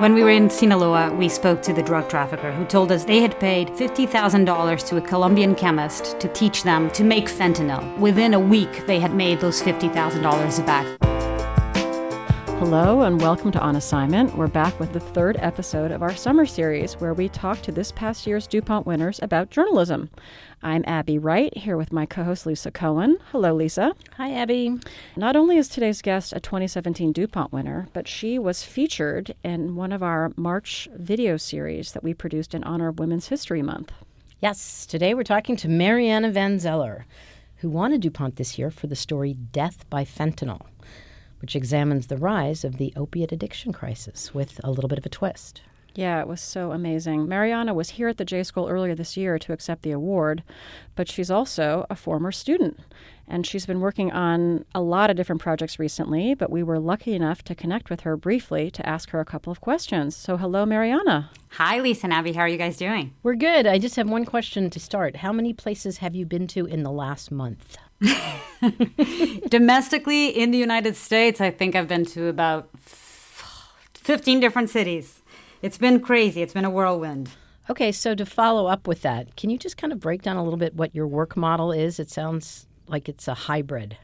When we were in Sinaloa, we spoke to the drug trafficker who told us they had paid $50,000 to a Colombian chemist to teach them to make fentanyl. Within a week, they had made those $50,000 back. Hello and welcome to On Assignment. We're back with the third episode of our summer series where we talk to this past year's DuPont winners about journalism. I'm Abby Wright here with my co host Lisa Cohen. Hello, Lisa. Hi, Abby. Not only is today's guest a 2017 DuPont winner, but she was featured in one of our March video series that we produced in honor of Women's History Month. Yes, today we're talking to Mariana Van Zeller, who won a DuPont this year for the story Death by Fentanyl which examines the rise of the opiate addiction crisis with a little bit of a twist. Yeah, it was so amazing. Mariana was here at the J School earlier this year to accept the award, but she's also a former student. And she's been working on a lot of different projects recently, but we were lucky enough to connect with her briefly to ask her a couple of questions. So, hello, Mariana. Hi, Lisa and Abby. How are you guys doing? We're good. I just have one question to start. How many places have you been to in the last month? Domestically in the United States, I think I've been to about 15 different cities. It's been crazy. It's been a whirlwind. Okay, so to follow up with that, can you just kind of break down a little bit what your work model is? It sounds like it's a hybrid.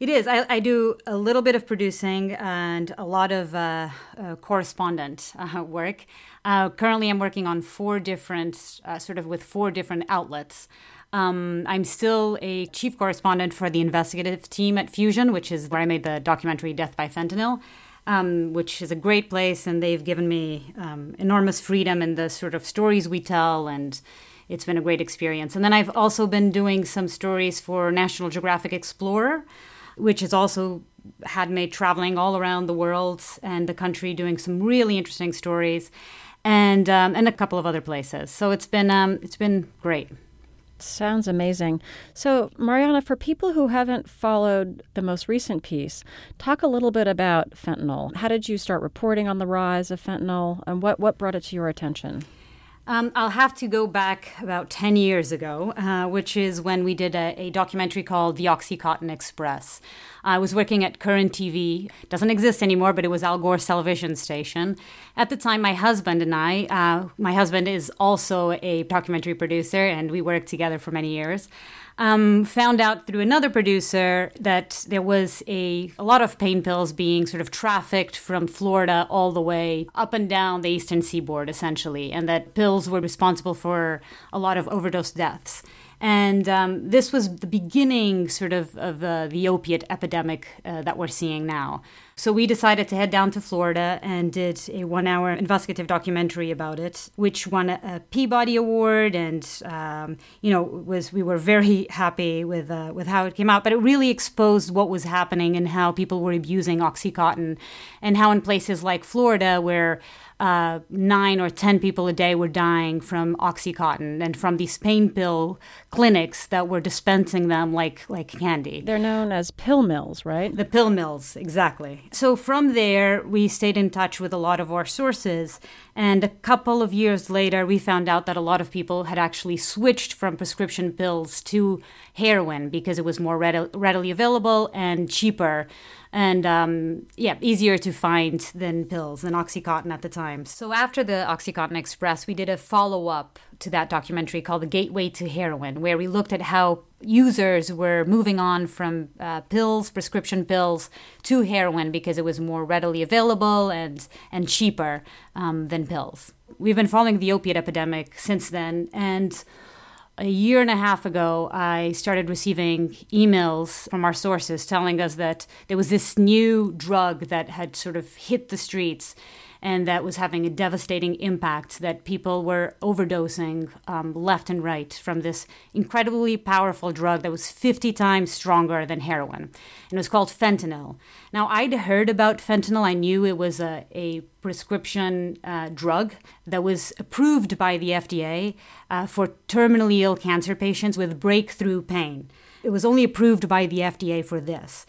It is. I, I do a little bit of producing and a lot of uh, uh, correspondent uh, work. Uh, currently, I'm working on four different, uh, sort of with four different outlets. Um, I'm still a chief correspondent for the investigative team at Fusion, which is where I made the documentary Death by Fentanyl. Um, which is a great place, and they've given me um, enormous freedom in the sort of stories we tell, and it's been a great experience. And then I've also been doing some stories for National Geographic Explorer, which has also had me traveling all around the world and the country, doing some really interesting stories, and um, and a couple of other places. So it's been um, it's been great. Sounds amazing. So, Mariana, for people who haven't followed the most recent piece, talk a little bit about fentanyl. How did you start reporting on the rise of fentanyl, and what, what brought it to your attention? Um, I'll have to go back about 10 years ago, uh, which is when we did a, a, documentary called The Oxycontin Express. I was working at Current TV, doesn't exist anymore, but it was Al Gore's television station. At the time, my husband and I, uh, my husband is also a documentary producer, and we worked together for many years um, found out through another producer that there was a, a lot of pain pills being sort of trafficked from Florida all the way up and down the eastern seaboard, essentially, and that pills were responsible for a lot of overdose deaths. And um, this was the beginning, sort of, of uh, the opiate epidemic uh, that we're seeing now. So we decided to head down to Florida and did a one hour investigative documentary about it, which won a, Peabody Award. And, um, you know, was we were very happy with, uh, with how it came out. But it really exposed what was happening and how people were abusing Oxycontin and how in places like Florida, where uh, nine or ten people a day were dying from oxycontin and from these pain pill clinics that were dispensing them like like candy. They're known as pill mills, right? The pill mills, exactly. So from there, we stayed in touch with a lot of our sources, and a couple of years later, we found out that a lot of people had actually switched from prescription pills to heroin because it was more readily available and cheaper and um, yeah, easier to find than pills, than Oxycontin at the time. So after the Oxycontin Express, we did a follow up to that documentary called The Gateway to Heroin, where we looked at how users were moving on from uh, pills, prescription pills, to heroin because it was more readily available and, and cheaper um, than pills. We've been following the opiate epidemic since then, and a year and a half ago, I started receiving emails from our sources telling us that there was this new drug that had sort of hit the streets and that was having a devastating impact, that people were overdosing um, left and right from this incredibly powerful drug that was 50 times stronger than heroin. And it was called fentanyl. Now, I'd heard about fentanyl, I knew it was a, a prescription uh, drug that was approved by the FDA uh, for terminally ill cancer patients with breakthrough pain. It was only approved by the FDA for this.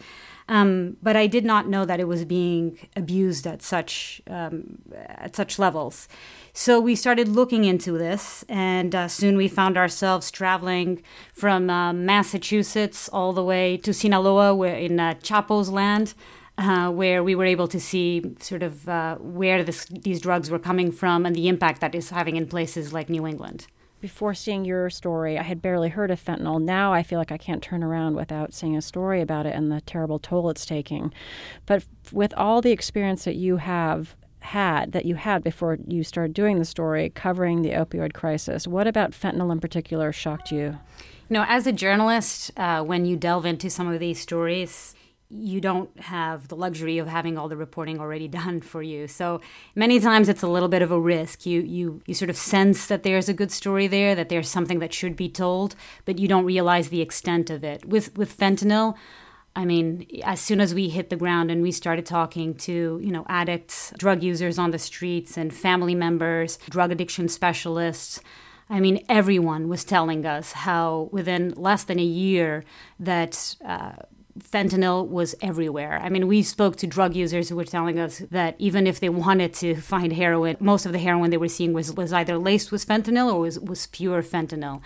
Um, but I did not know that it was being abused at such um, at such levels. So we started looking into this, and uh, soon we found ourselves traveling from uh, Massachusetts all the way to Sinaloa, where in uh, Chapo's land. uh, where we were able to see sort of uh, where this, these drugs were coming from and the impact that is having in places like New England. Before seeing your story, I had barely heard of fentanyl. Now I feel like I can't turn around without seeing a story about it and the terrible toll it's taking. But with all the experience that you have had that you had before you started doing the story covering the opioid crisis. What about fentanyl in particular shocked you? You know, as a journalist, uh, when you delve into some of these stories, you don't have the luxury of having all the reporting already done for you. So many times it's a little bit of a risk. You you you sort of sense that there's a good story there, that there's something that should be told, but you don't realize the extent of it. With with fentanyl, I mean, as soon as we hit the ground and we started talking to, you know, addicts, drug users on the streets and family members, drug addiction specialists, I mean, everyone was telling us how within less than a year that uh, fentanyl was everywhere. I mean, we spoke to drug users who were telling us that even if they wanted to find heroin, most of the heroin they were seeing was, was either laced with fentanyl or was, was pure fentanyl.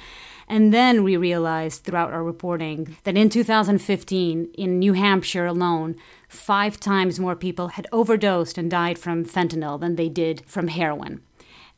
And then we realized throughout our reporting that in 2015, in New Hampshire alone, five times more people had overdosed and died from fentanyl than they did from heroin.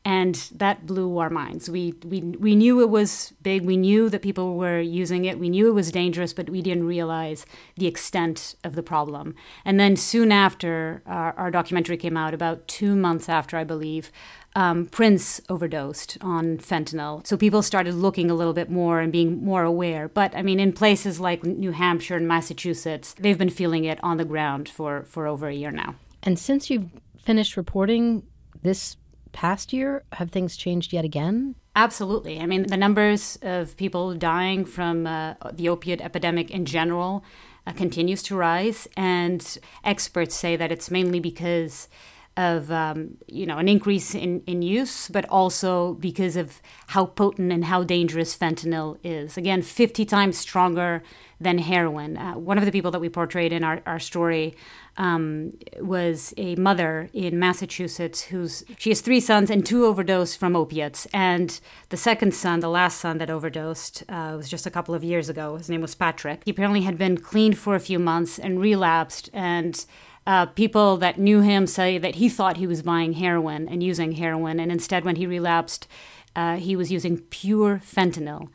And that blew our minds. We, we, we knew it was big. We knew that people were using it. We knew it was dangerous, but we didn't realize the extent of the problem. And then soon after our, our documentary came out, about two months after, I believe, um, Prince overdosed on fentanyl. So people started looking a little bit more and being more aware. But I mean, in places like New Hampshire and Massachusetts, they've been feeling it on the ground for, for over a year now. And since you've finished reporting this past year, have things changed yet again? Absolutely. I mean, the numbers of people dying from uh, the opiate epidemic in general uh, continues to rise, and experts say that it's mainly because of um, you know an increase in, in use, but also because of how potent and how dangerous fentanyl is. Again, 50 times stronger than heroin. Uh, one of the people that we portrayed in our, our story um, was a mother in Massachusetts who's she has three sons and two overdosed from opiates. And the second son, the last son that overdosed, uh, was just a couple of years ago. His name was Patrick. He apparently had been clean for a few months and relapsed and uh, people that knew him say that he thought he was buying heroin and using heroin, and instead, when he relapsed, uh, he was using pure fentanyl.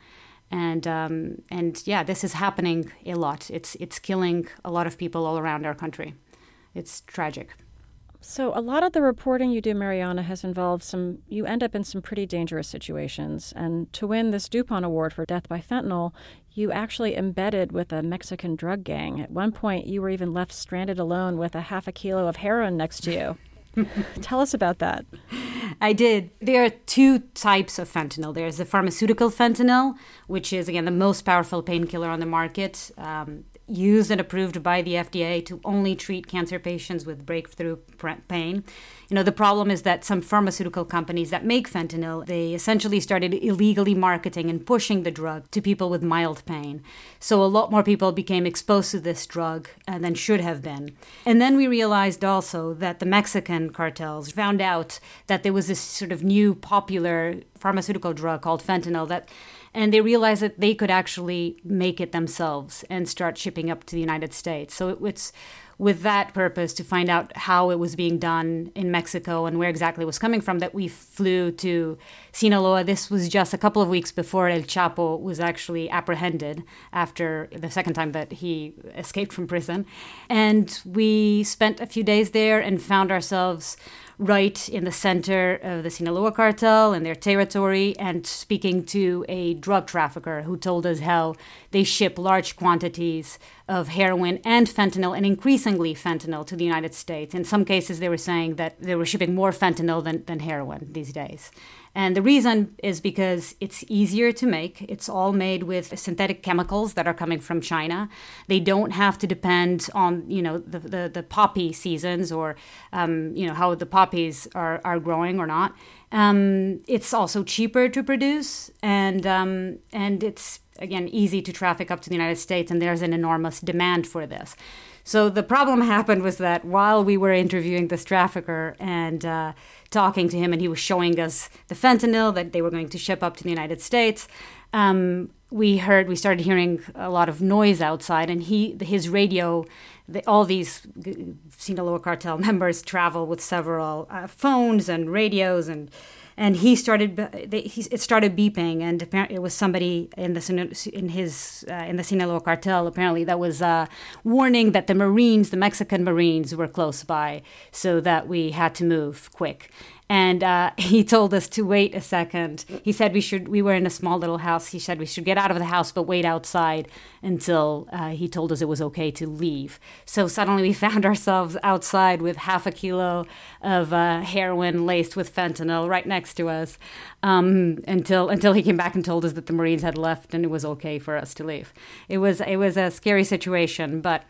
And um, and yeah, this is happening a lot. It's it's killing a lot of people all around our country. It's tragic. So, a lot of the reporting you do, Mariana, has involved some, you end up in some pretty dangerous situations. And to win this DuPont Award for Death by Fentanyl, you actually embedded with a Mexican drug gang. At one point, you were even left stranded alone with a half a kilo of heroin next to you. Tell us about that. I did. There are two types of fentanyl. There's the pharmaceutical fentanyl, which is, again, the most powerful painkiller on the market. Um, used and approved by the FDA to only treat cancer patients with breakthrough pain. You know, the problem is that some pharmaceutical companies that make fentanyl, they essentially started illegally marketing and pushing the drug to people with mild pain. So a lot more people became exposed to this drug uh, than should have been. And then we realized also that the Mexican cartels found out that there was this sort of new popular pharmaceutical drug called fentanyl that and they realized that they could actually make it themselves and start shipping up to the United States. So it, it's with that purpose to find out how it was being done in Mexico and where exactly it was coming from that we flew to Sinaloa. This was just a couple of weeks before El Chapo was actually apprehended after the second time that he escaped from prison. And we spent a few days there and found ourselves right in the center of the Sinaloa cartel and their territory, and speaking to a drug trafficker who told us how they ship large quantities of heroin and fentanyl, and increasingly fentanyl, to the United States. In some cases, they were saying that they were shipping more fentanyl than, than heroin these days. And the reason is because it's easier to make. It's all made with synthetic chemicals that are coming from China. They don't have to depend on, you know, the, the, the poppy seasons or, um, you know, how the poppies are, are growing or not. Um, it's also cheaper to produce, and um, and it's again easy to traffic up to the United States, and there's an enormous demand for this. So the problem happened was that while we were interviewing this trafficker and uh, talking to him, and he was showing us the fentanyl that they were going to ship up to the United States. um, we heard we started hearing a lot of noise outside, and he his radio. The, all these Sinaloa cartel members travel with several uh, phones and radios and and he started they, he, it started beeping and apparently it was somebody in the in his uh, in the Sinaloa cartel. Apparently that was uh, warning that the Marines the Mexican Marines were close by so that we had to move quick and uh, he told us to wait a second. He said we should. We were in a small little house. He said we should get out of the house, but wait outside until uh, he told us it was okay to leave. So suddenly we found ourselves outside with half a kilo of uh, heroin laced with fentanyl right next to us, um, until until he came back and told us that the Marines had left and it was okay for us to leave. It was it was a scary situation, but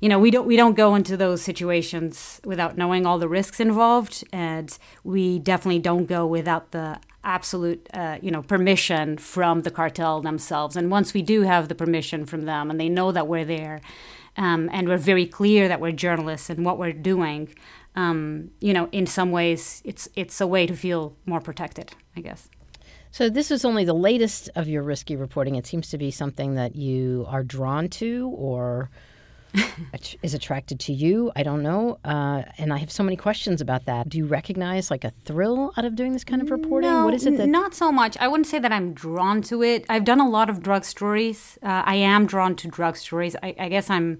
you know we don't we don't go into those situations without knowing all the risks involved and we definitely don't go without the absolute uh, you know permission from the cartel themselves. And once we do have the permission from them and they know that we're there um, and we're very clear that we're journalists and what we're doing um, you know in some ways it's it's a way to feel more protected i guess. So this is only the latest of your risky reporting. It seems to be something that you are drawn to or is attracted to you. I don't know. Uh, and I have so many questions about that. Do you recognize like a thrill out of doing this kind of reporting? No, what is it that. Not so much. I wouldn't say that I'm drawn to it. I've done a lot of drug stories. Uh, I am drawn to drug stories. I, I, guess I'm.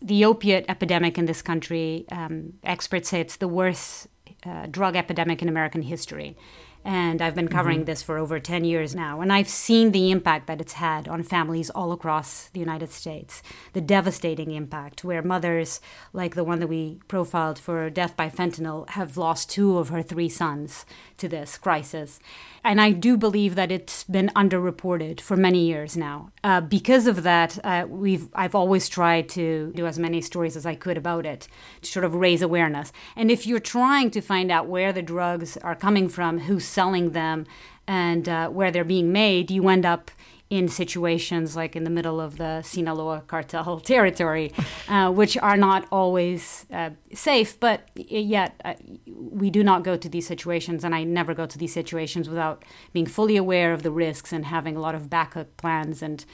The opiate epidemic in this country, um, experts say it's the worst uh, drug epidemic in American history. And I've been covering mm-hmm. this for over 10 years now. And I've seen the impact that it's had on families all across the United States. The devastating impact, where mothers, like the one that we profiled for death by fentanyl, have lost two of her three sons to this crisis. And I do believe that it's been underreported for many years now. Uh, because of that, uh, we've I've always tried to do as many stories as I could about it to sort of raise awareness. And if you're trying to find out where the drugs are coming from, who's selling them, and uh, where they're being made, you end up in situations like in the middle of the Sinaloa cartel territory, uh, which are not always uh, safe. But yet, uh, we do not go to these situations, and I never go to these situations without being fully aware of the risks and having a lot of backup plans and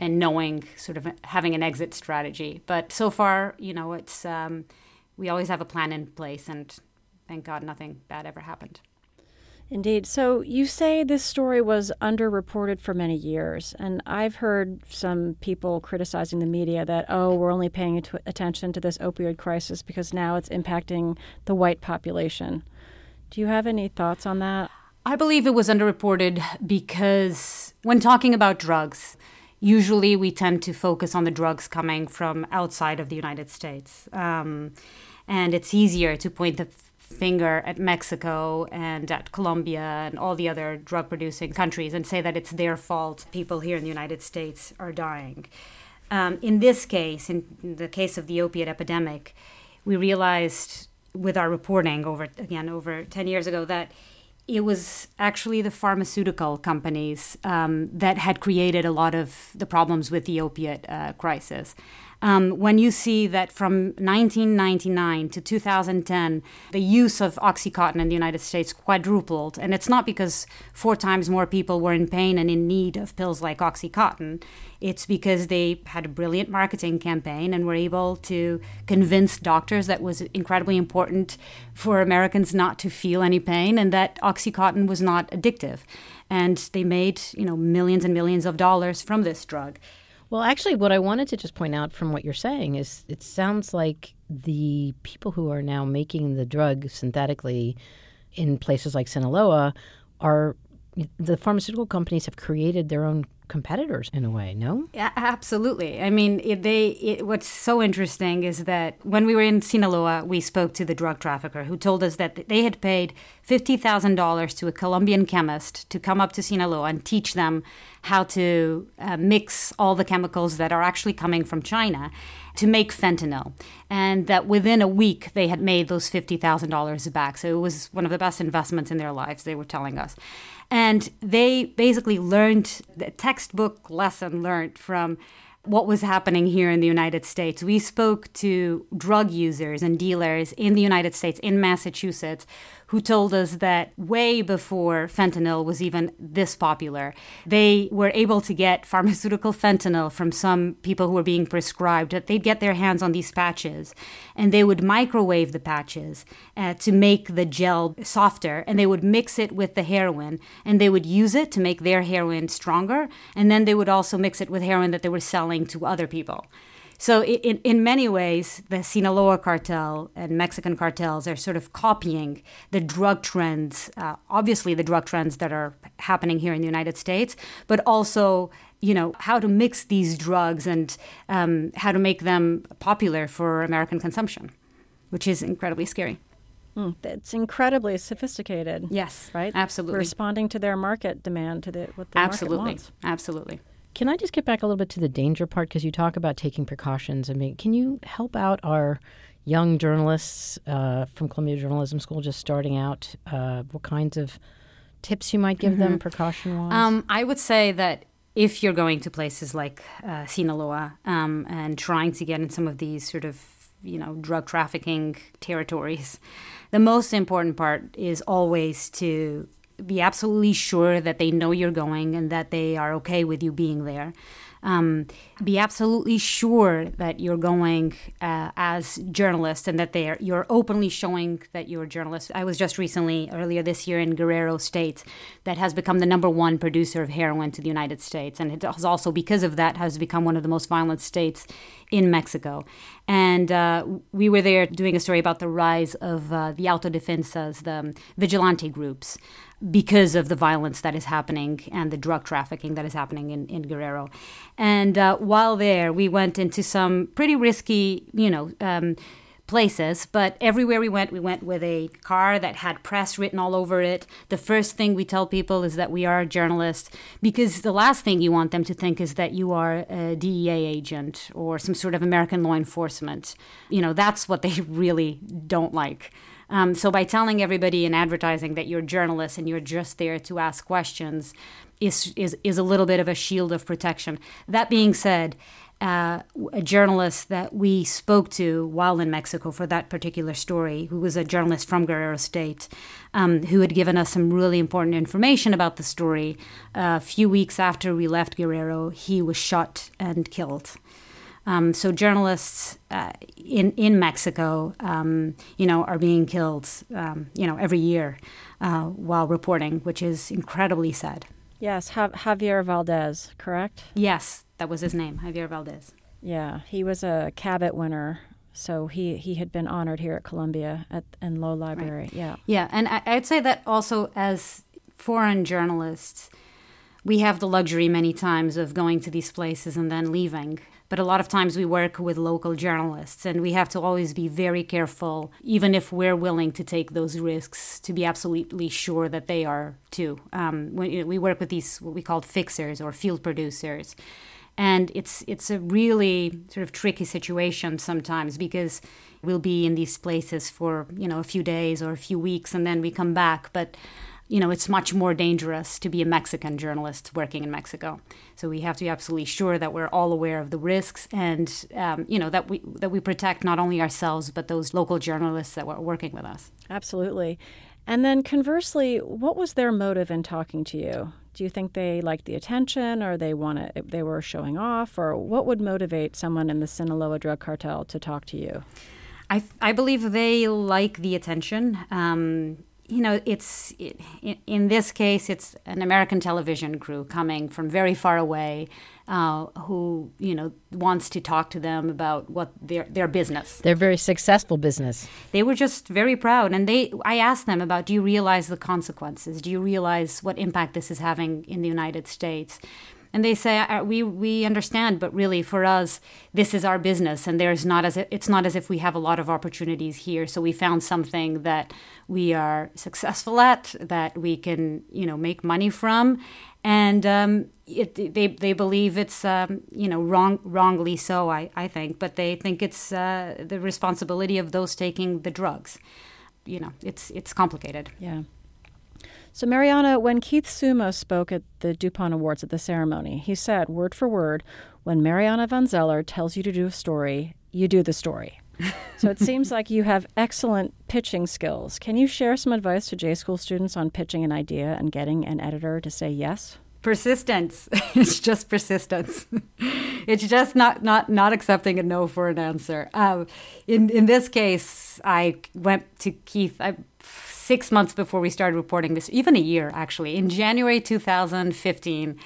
and knowing sort of having an exit strategy. But so far, you know, it's um, we always have a plan in place, and thank God nothing bad ever happened. Indeed. So you say this story was underreported for many years, and I've heard some people criticizing the media that, oh, we're only paying attention to this opioid crisis because now it's impacting the white population. Do you have any thoughts on that? I believe it was underreported because when talking about drugs, usually we tend to focus on the drugs coming from outside of the United States. Um, and it's easier to point the finger at Mexico and at Colombia and all the other drug producing countries and say that it's their fault people here in the United States are dying. Um, in this case, in the case of the opiate epidemic, we realized with our reporting over again over 10 years ago that it was actually the pharmaceutical companies um, that had created a lot of the problems with the opiate uh, crisis um, when you see that from 1999 to 2010, the use of Oxycontin in the United States quadrupled. And it's not because four times more people were in pain and in need of pills like Oxycontin. It's because they had a brilliant marketing campaign and were able to convince doctors that was incredibly important for Americans not to feel any pain and that Oxycontin was not addictive. And they made, you know, millions and millions of dollars from this drug. Well, actually, what I wanted to just point out from what you're saying is it sounds like the people who are now making the drug synthetically in places like Sinaloa are the pharmaceutical companies have created their own competitors in a way no? Yeah, absolutely. I mean it, they it, what's so interesting is that when we were in sinaloa we spoke to the drug trafficker who told us that they had paid $50000 to a colombian chemist to come up to sinaloa and teach them how to uh, mix all the chemicals that are actually coming from china to make fentanyl. And that within a week, they had made those $50,000 back. So it was one of the best investments in their lives, they were telling us. And they basically learned the textbook lesson learned from what was happening here in the United States. We spoke to drug users and dealers in the United States, in Massachusetts, who told us that way before fentanyl was even this popular, they were able to get pharmaceutical fentanyl from some people who were being prescribed, that they'd get their hands on these patches and they would microwave the patches uh, to make the gel softer and they would mix it with the heroin and they would use it to make their heroin stronger and then they would also mix it with heroin that they were selling to other people. So, in, in many ways, the Sinaloa cartel and Mexican cartels are sort of copying the drug trends, uh, obviously, the drug trends that are happening here in the United States, but also you know how to mix these drugs and um, how to make them popular for American consumption, which is incredibly scary. Mm, it's incredibly sophisticated. Yes, right. Absolutely, responding to their market demand to the what the absolutely, market wants. Absolutely. Can I just get back a little bit to the danger part? Because you talk about taking precautions. I mean, can you help out our young journalists uh, from Columbia Journalism School just starting out? Uh, what kinds of tips you might give mm-hmm. them precaution wise? Um, I would say that if you're going to places like uh, Sinaloa um, and trying to get in some of these sort of you know drug trafficking territories, the most important part is always to be absolutely sure that they know you're going and that they are okay with you being there. Um, be absolutely sure that you're going uh, as journalists and that they're you're openly showing that you're a journalist. I was just recently earlier this year in Guerrero State, that has become the number one producer of heroin to the United States, and it has also because of that has become one of the most violent states in Mexico. And uh, we were there doing a story about the rise of uh, the autodefensas, the vigilante groups because of the violence that is happening and the drug trafficking that is happening in, in Guerrero. And uh, while there, we went into some pretty risky, you know, um, places, but everywhere we went, we went with a car that had press written all over it. The first thing we tell people is that we are journalists because the last thing you want them to think is that you are a DEA agent or some sort of American law enforcement. You know, that's what they really don't like. Um, so by telling everybody in advertising that you're journalists and you're just there to ask questions is, is, is a little bit of a shield of protection. That being said, uh, a journalist that we spoke to while in Mexico for that particular story, who was a journalist from Guerrero State, um, who had given us some really important information about the story. Uh, a few weeks after we left Guerrero, he was shot and killed. Um, so journalists uh, in in Mexico, um, you know, are being killed, um, you know, every year uh, while reporting, which is incredibly sad. Yes, Javier Valdez, correct? Yes, that was his name, Javier Valdez. Yeah, he was a Cabot winner, so he he had been honored here at Columbia at in Low Library. Right. Yeah, yeah, and I, I'd say that also as foreign journalists, we have the luxury many times of going to these places and then leaving but a lot of times we work with local journalists and we have to always be very careful even if we're willing to take those risks to be absolutely sure that they are too. Um, we, we work with these what we call fixers or field producers. And it's it's a really sort of tricky situation sometimes because we'll be in these places for you know a few days or a few weeks and then we come back. But you know, it's much more dangerous to be a Mexican journalist working in Mexico. So we have to be absolutely sure that we're all aware of the risks, and um, you know that we that we protect not only ourselves but those local journalists that were working with us. Absolutely. And then conversely, what was their motive in talking to you? Do you think they liked the attention, or they want to, they were showing off, or what would motivate someone in the Sinaloa drug cartel to talk to you? I, I believe they like the attention. Um, you know, it's it, in this case, it's an American television crew coming from very far away, uh, who you know wants to talk to them about what their their business. Their very successful business. They were just very proud, and they. I asked them about, do you realize the consequences? Do you realize what impact this is having in the United States? And they say uh, we we understand but really for us this is our business and there's not as if, it's not as if we have a lot of opportunities here. So we found something that we are successful at that we can you know make money from. And um, it, they they believe it's um, you know wrong wrongly so I, I think. But they think it's uh, the responsibility of those taking the drugs. You know it's it's complicated. Yeah so, Mariana, when Keith Summa spoke at the DuPont Awards at the ceremony, he said, word for word, when Mariana Van Zeller tells you to do a story, you do the story. so it seems like you have excellent pitching skills. Can you share some advice to J school students on pitching an idea and getting an editor to say yes? persistence it's just persistence it's just not not not accepting a no for an answer um, in in this case i went to keith I, six months before we started reporting this even a year actually in january 2015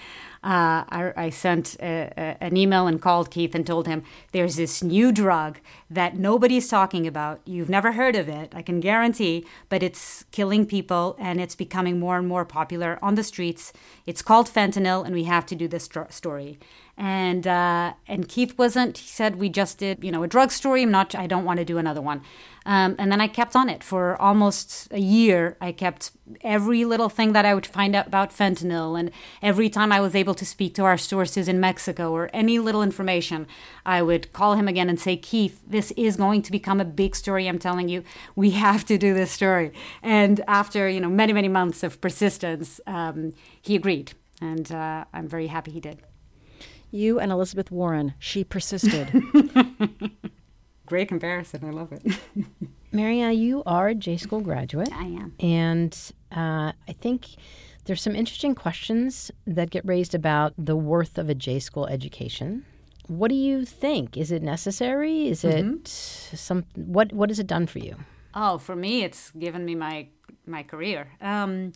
uh, I, I, sent a, a, an email and called Keith and told him there's this new drug that nobody's talking about. You've never heard of it, I can guarantee, but it's killing people and it's becoming more and more popular on the streets. It's called fentanyl, and we have to do this story and uh, and Keith wasn't. He said we just did you know a drug story. I'm not. I don't want to do another one. Um, and then I kept on it for almost a year. I kept every little thing that I would find out about fentanyl, and every time I was able to speak to our sources in Mexico or any little information, I would call him again and say, Keith, this is going to become a big story. I'm telling you, we have to do this story. And after you know many many months of persistence, um, he agreed, and uh, I'm very happy he did. You and Elizabeth Warren, she persisted. Great comparison. I love it. Maria, you are a J School graduate. I am. And uh, I think there's some interesting questions that get raised about the worth of a J School education. What do you think? Is it necessary? Is mm-hmm. it some what what has it done for you? Oh, for me it's given me my my career. Um,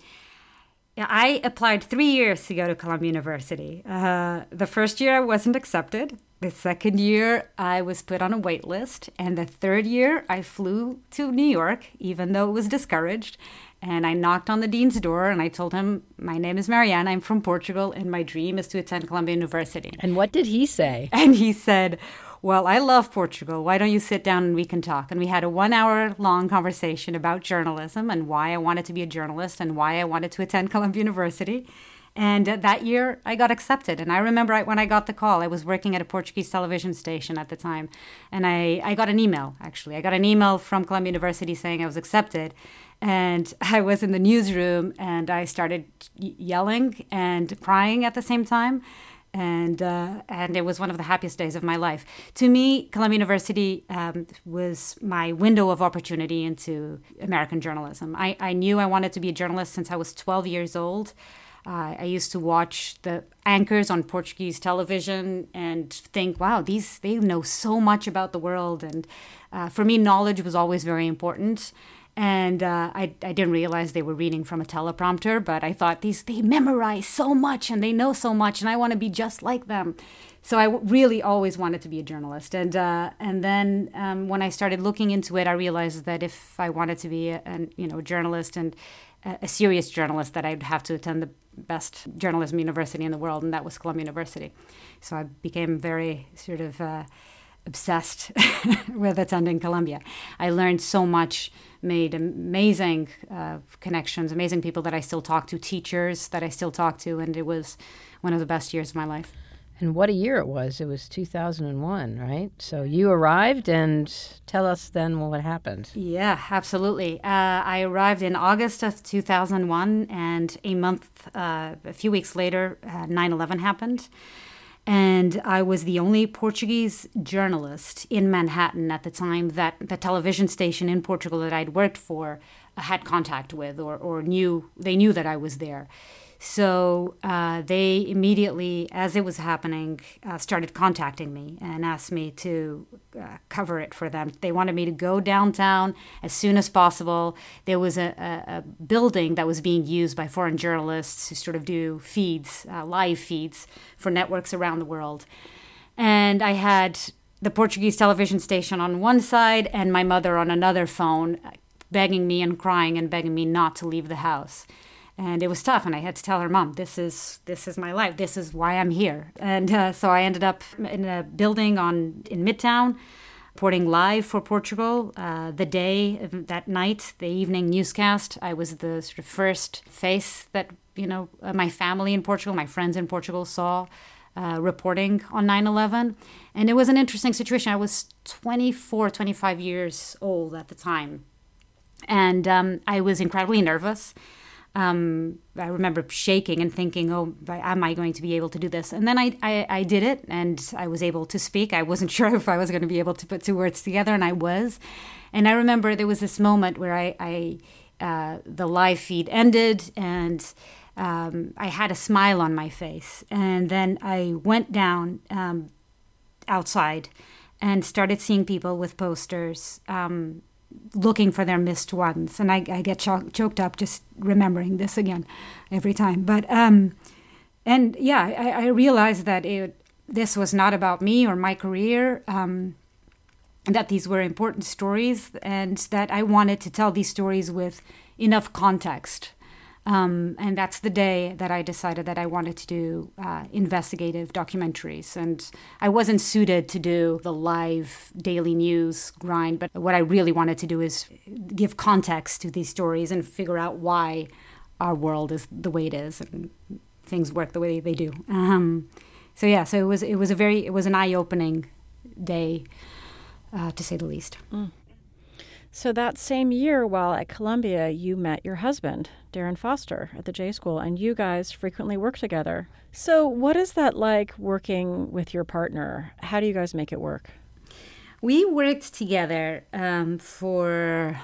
yeah, I applied three years to go to Columbia University. Uh, the first year I wasn't accepted. The second year I was put on a wait list. And the third year I flew to New York, even though it was discouraged. And I knocked on the dean's door and I told him, My name is Marianne, I'm from Portugal, and my dream is to attend Columbia University. And what did he say? And he said, well, I love Portugal. Why don't you sit down and we can talk? And we had a one hour long conversation about journalism and why I wanted to be a journalist and why I wanted to attend Columbia University. And uh, that year, I got accepted. And I remember when I got the call, I was working at a Portuguese television station at the time. And I, I got an email, actually. I got an email from Columbia University saying I was accepted. And I was in the newsroom and I started yelling and crying at the same time and uh, and it was one of the happiest days of my life. To me, Columbia University um, was my window of opportunity into American journalism. I, I knew I wanted to be a journalist since I was 12 years old. Uh, I used to watch the anchors on Portuguese television and think, "Wow, these they know so much about the world." And uh, for me, knowledge was always very important and uh, I, I didn't realize they were reading from a teleprompter but i thought these they memorize so much and they know so much and i want to be just like them. So I really always wanted to be a journalist. And uh, and then um, when i started looking into it i realized that if i wanted to be a, you know a journalist and a, a serious journalist that i'd have to attend the best journalism university in the world and that was columbia university. So i became very sort of uh, obsessed with attending Columbia. I learned so much, made amazing uh, connections, amazing people that I still talk to, teachers that I still talk to, and it was one of the best years of my life. And what a year it was. It was 2001, right? So you arrived, and tell us then what happened. Yeah, absolutely. Uh, I arrived in August of 2001, and a month, uh, a few weeks later, uh, 9 11 happened. And I was the only Portuguese journalist in Manhattan at the time that the television station in Portugal that I'd worked for had contact with or, or knew, they knew that I was there. So uh, they immediately, as it was happening, uh, started contacting me and asked me to uh, cover it for them. They wanted me to go downtown as soon as possible. There was a, a, a building that was being used by foreign journalists to sort of do feeds, uh, live feeds for networks around the world. And I had the Portuguese television station on one side and my mother on another phone, begging me and crying and begging me not to leave the house and it was tough and i had to tell her mom this is this is my life. This is why i'm here. And uh, so i ended up in a building on in midtown reporting live for portugal uh, the day that night the evening newscast. I was the sort of first face that you know uh, my family in portugal my friends in portugal saw uh, reporting on 9-11 and it was an interesting situation. I was 24 25 years old at the time. And um, i was incredibly nervous um, I remember shaking and thinking, "Oh, am I going to be able to do this?" And then I, I, I did it, and I was able to speak. I wasn't sure if I was going to be able to put two words together, and I was. And I remember there was this moment where I, I uh, the live feed ended, and um, I had a smile on my face, and then I went down um, outside and started seeing people with posters um, looking for their missed ones. And I, I get cho- choked up just remembering this again every time. But, um, and yeah, I, I, realized that it, this was not about me or my career, um, that these were important stories, and that I wanted to tell these stories with enough context um, and that's the day that I decided that I wanted to do uh, investigative documentaries. And I wasn't suited to do the live daily news grind, but what I really wanted to do is give context to these stories and figure out why our world is the way it is and things work the way they do. Um, so yeah, so it was it was a very it was an eye opening day, uh, to say the least. Mm. So that same year, while at Columbia, you met your husband, Darren Foster, at the J School, and you guys frequently work together. So, what is that like working with your partner? How do you guys make it work? We worked together um, for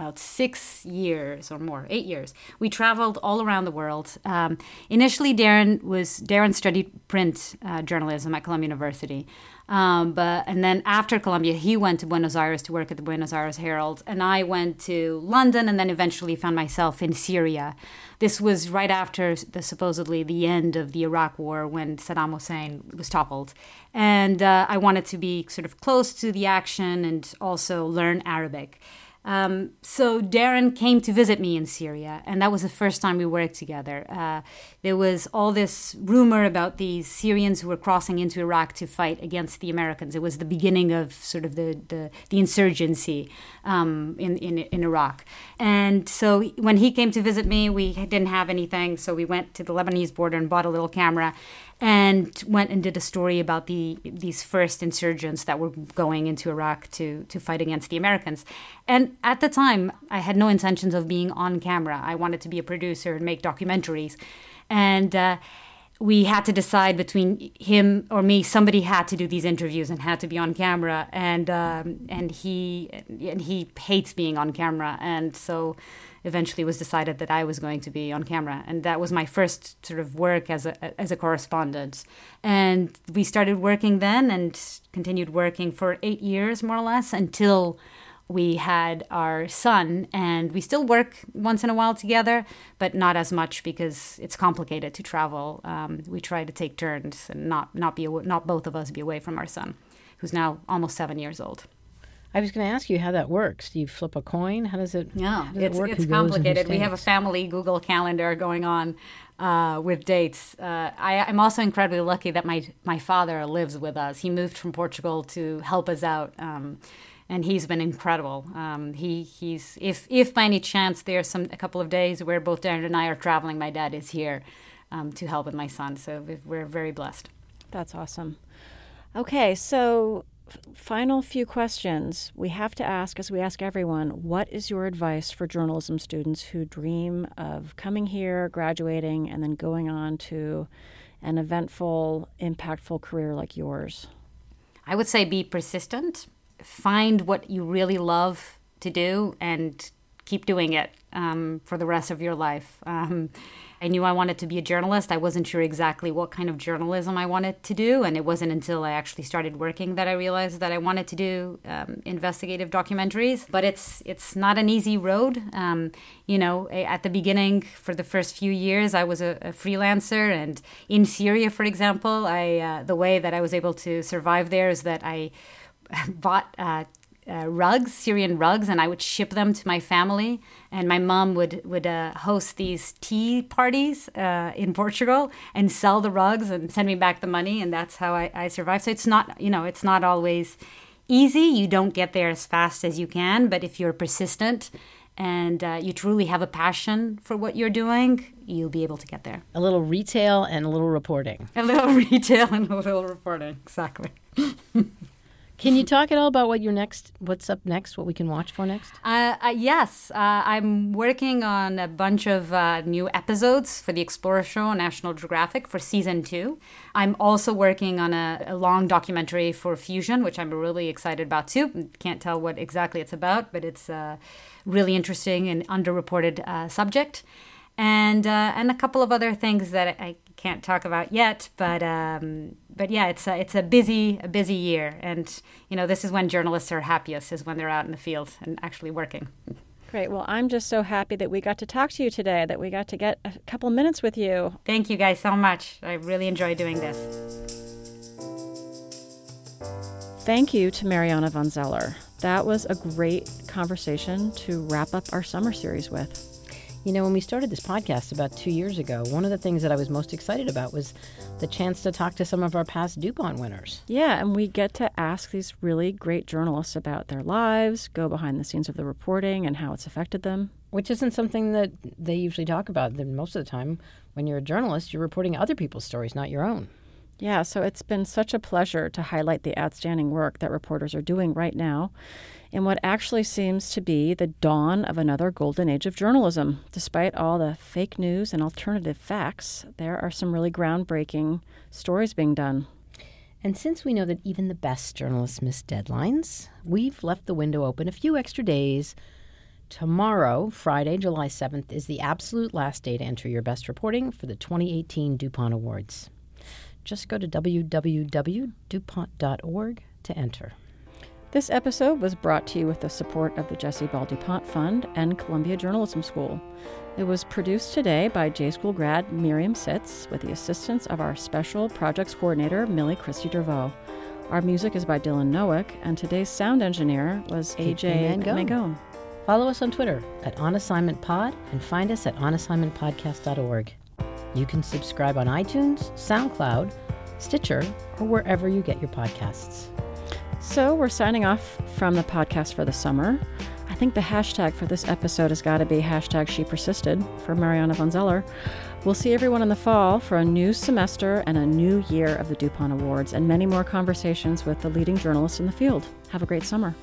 about six years or more, eight years. We traveled all around the world. Um, initially, Darren was Darren studied print uh, journalism at Columbia University. Um, but and then after Columbia, he went to Buenos Aires to work at the Buenos Aires Herald, and I went to London, and then eventually found myself in Syria. This was right after the supposedly the end of the Iraq War when Saddam Hussein was toppled, and uh, I wanted to be sort of close to the action and also learn Arabic. Um, so Darren came to visit me in Syria, and that was the first time we worked together. Uh, there was all this rumor about these Syrians who were crossing into Iraq to fight against the Americans. It was the beginning of sort of the the, the insurgency um, in, in in Iraq. And so when he came to visit me, we didn't have anything, so we went to the Lebanese border and bought a little camera and went and did a story about the these first insurgents that were going into Iraq to to fight against the Americans. And at the time, I had no intentions of being on camera. I wanted to be a producer and make documentaries, and. Uh, we had to decide between him or me. Somebody had to do these interviews and had to be on camera, and um, and he and he hates being on camera, and so eventually was decided that I was going to be on camera, and that was my first sort of work as a as a correspondent. And we started working then, and continued working for eight years more or less until we had our son, and we still work once in a while together, but not as much because it's complicated to travel. Um, we try to take turns and not not be not both of us be away from our son, who's now almost seven years old. I was going to ask you how that works. Do you flip a coin? How does it? Yeah, does it's, it it's complicated. We have a family Google Calendar going on uh, with dates. Uh, I, am also incredibly lucky that my my father lives with us. He moved from Portugal to help us out. Um, and he's been incredible. Um, he he's if if by any chance there's some a couple of days where both Darren and I are traveling, my dad is here um, to help with my son. So we're very blessed. That's awesome. Okay, so final few questions we have to ask, as we ask everyone, what is your advice for journalism students who dream of coming here, graduating, and then going on to an eventful, impactful career like yours? I would say be persistent, find what you really love to do, and keep doing it um, for the rest of your life. Um, I knew I wanted to be a journalist. I wasn't sure exactly what kind of journalism I wanted to do, and it wasn't until I actually started working that I realized that I wanted to do um, investigative documentaries. But it's it's not an easy road. Um, you know, at the beginning, for the first few years, I was a, a freelancer, and in Syria, for example, I uh, the way that I was able to survive there is that I bought uh, uh, rugs, Syrian rugs, and I would ship them to my family. And my mom would would uh, host these tea parties uh, in Portugal and sell the rugs and send me back the money, and that's how I, I survived. So it's not you know it's not always easy. You don't get there as fast as you can, but if you're persistent and uh, you truly have a passion for what you're doing, you'll be able to get there. A little retail and a little reporting. A little retail and a little reporting, exactly. Can you talk at all about what your next, what's up next, what we can watch for next? Uh, uh, yes, uh, I'm working on a bunch of uh, new episodes for the Explorer Show on National Geographic for season two. I'm also working on a, a long documentary for Fusion, which I'm really excited about too. Can't tell what exactly it's about, but it's a really interesting and underreported uh, subject and uh, and a couple of other things that I can't talk about yet. But um, but yeah, it's a, it's a busy a busy year, and you know this is when journalists are happiest is when they're out in the field and actually working. Great. Well, I'm just so happy that we got to talk to you today, that we got to get a couple minutes with you. Thank you guys so much. I really enjoy doing this. Thank you to Mariana Van Zeller. That was a great conversation to wrap up our summer series with. You know, when we started this podcast about two years ago, one of the things that I was most excited about was the chance to talk to some of our past DuPont winners. Yeah, and we get to ask these really great journalists about their lives, go behind the scenes of the reporting and how it's affected them. Which isn't something that they usually talk about. Most of the time, when you're a journalist, you're reporting other people's stories, not your own. Yeah, so it's been such a pleasure to highlight the outstanding work that reporters are doing right now in what actually seems to be the dawn of another golden age of journalism. Despite all the fake news and alternative facts, there are some really groundbreaking stories being done. And since we know that even the best journalists miss deadlines, we've left the window open a few extra days. Tomorrow, Friday, July 7th, is the absolute last day to enter your best reporting for the 2018 DuPont Awards. Just go to www.dupont.org to enter. This episode was brought to you with the support of the Jesse Ball DuPont Fund and Columbia Journalism School. It was produced today by J School grad Miriam Sitz with the assistance of our special projects coordinator, Millie Christie Dervaux. Our music is by Dylan Nowick, and today's sound engineer was AJ Mangone. Follow us on Twitter at OnAssignmentPod and find us at onassignmentpodcast.org. You can subscribe on iTunes, SoundCloud, Stitcher, or wherever you get your podcasts. So we're signing off from the podcast for the summer. I think the hashtag for this episode has got to be hashtag she persisted for Mariana Van Zeller. We'll see everyone in the fall for a new semester and a new year of the DuPont Awards and many more conversations with the leading journalists in the field. Have a great summer.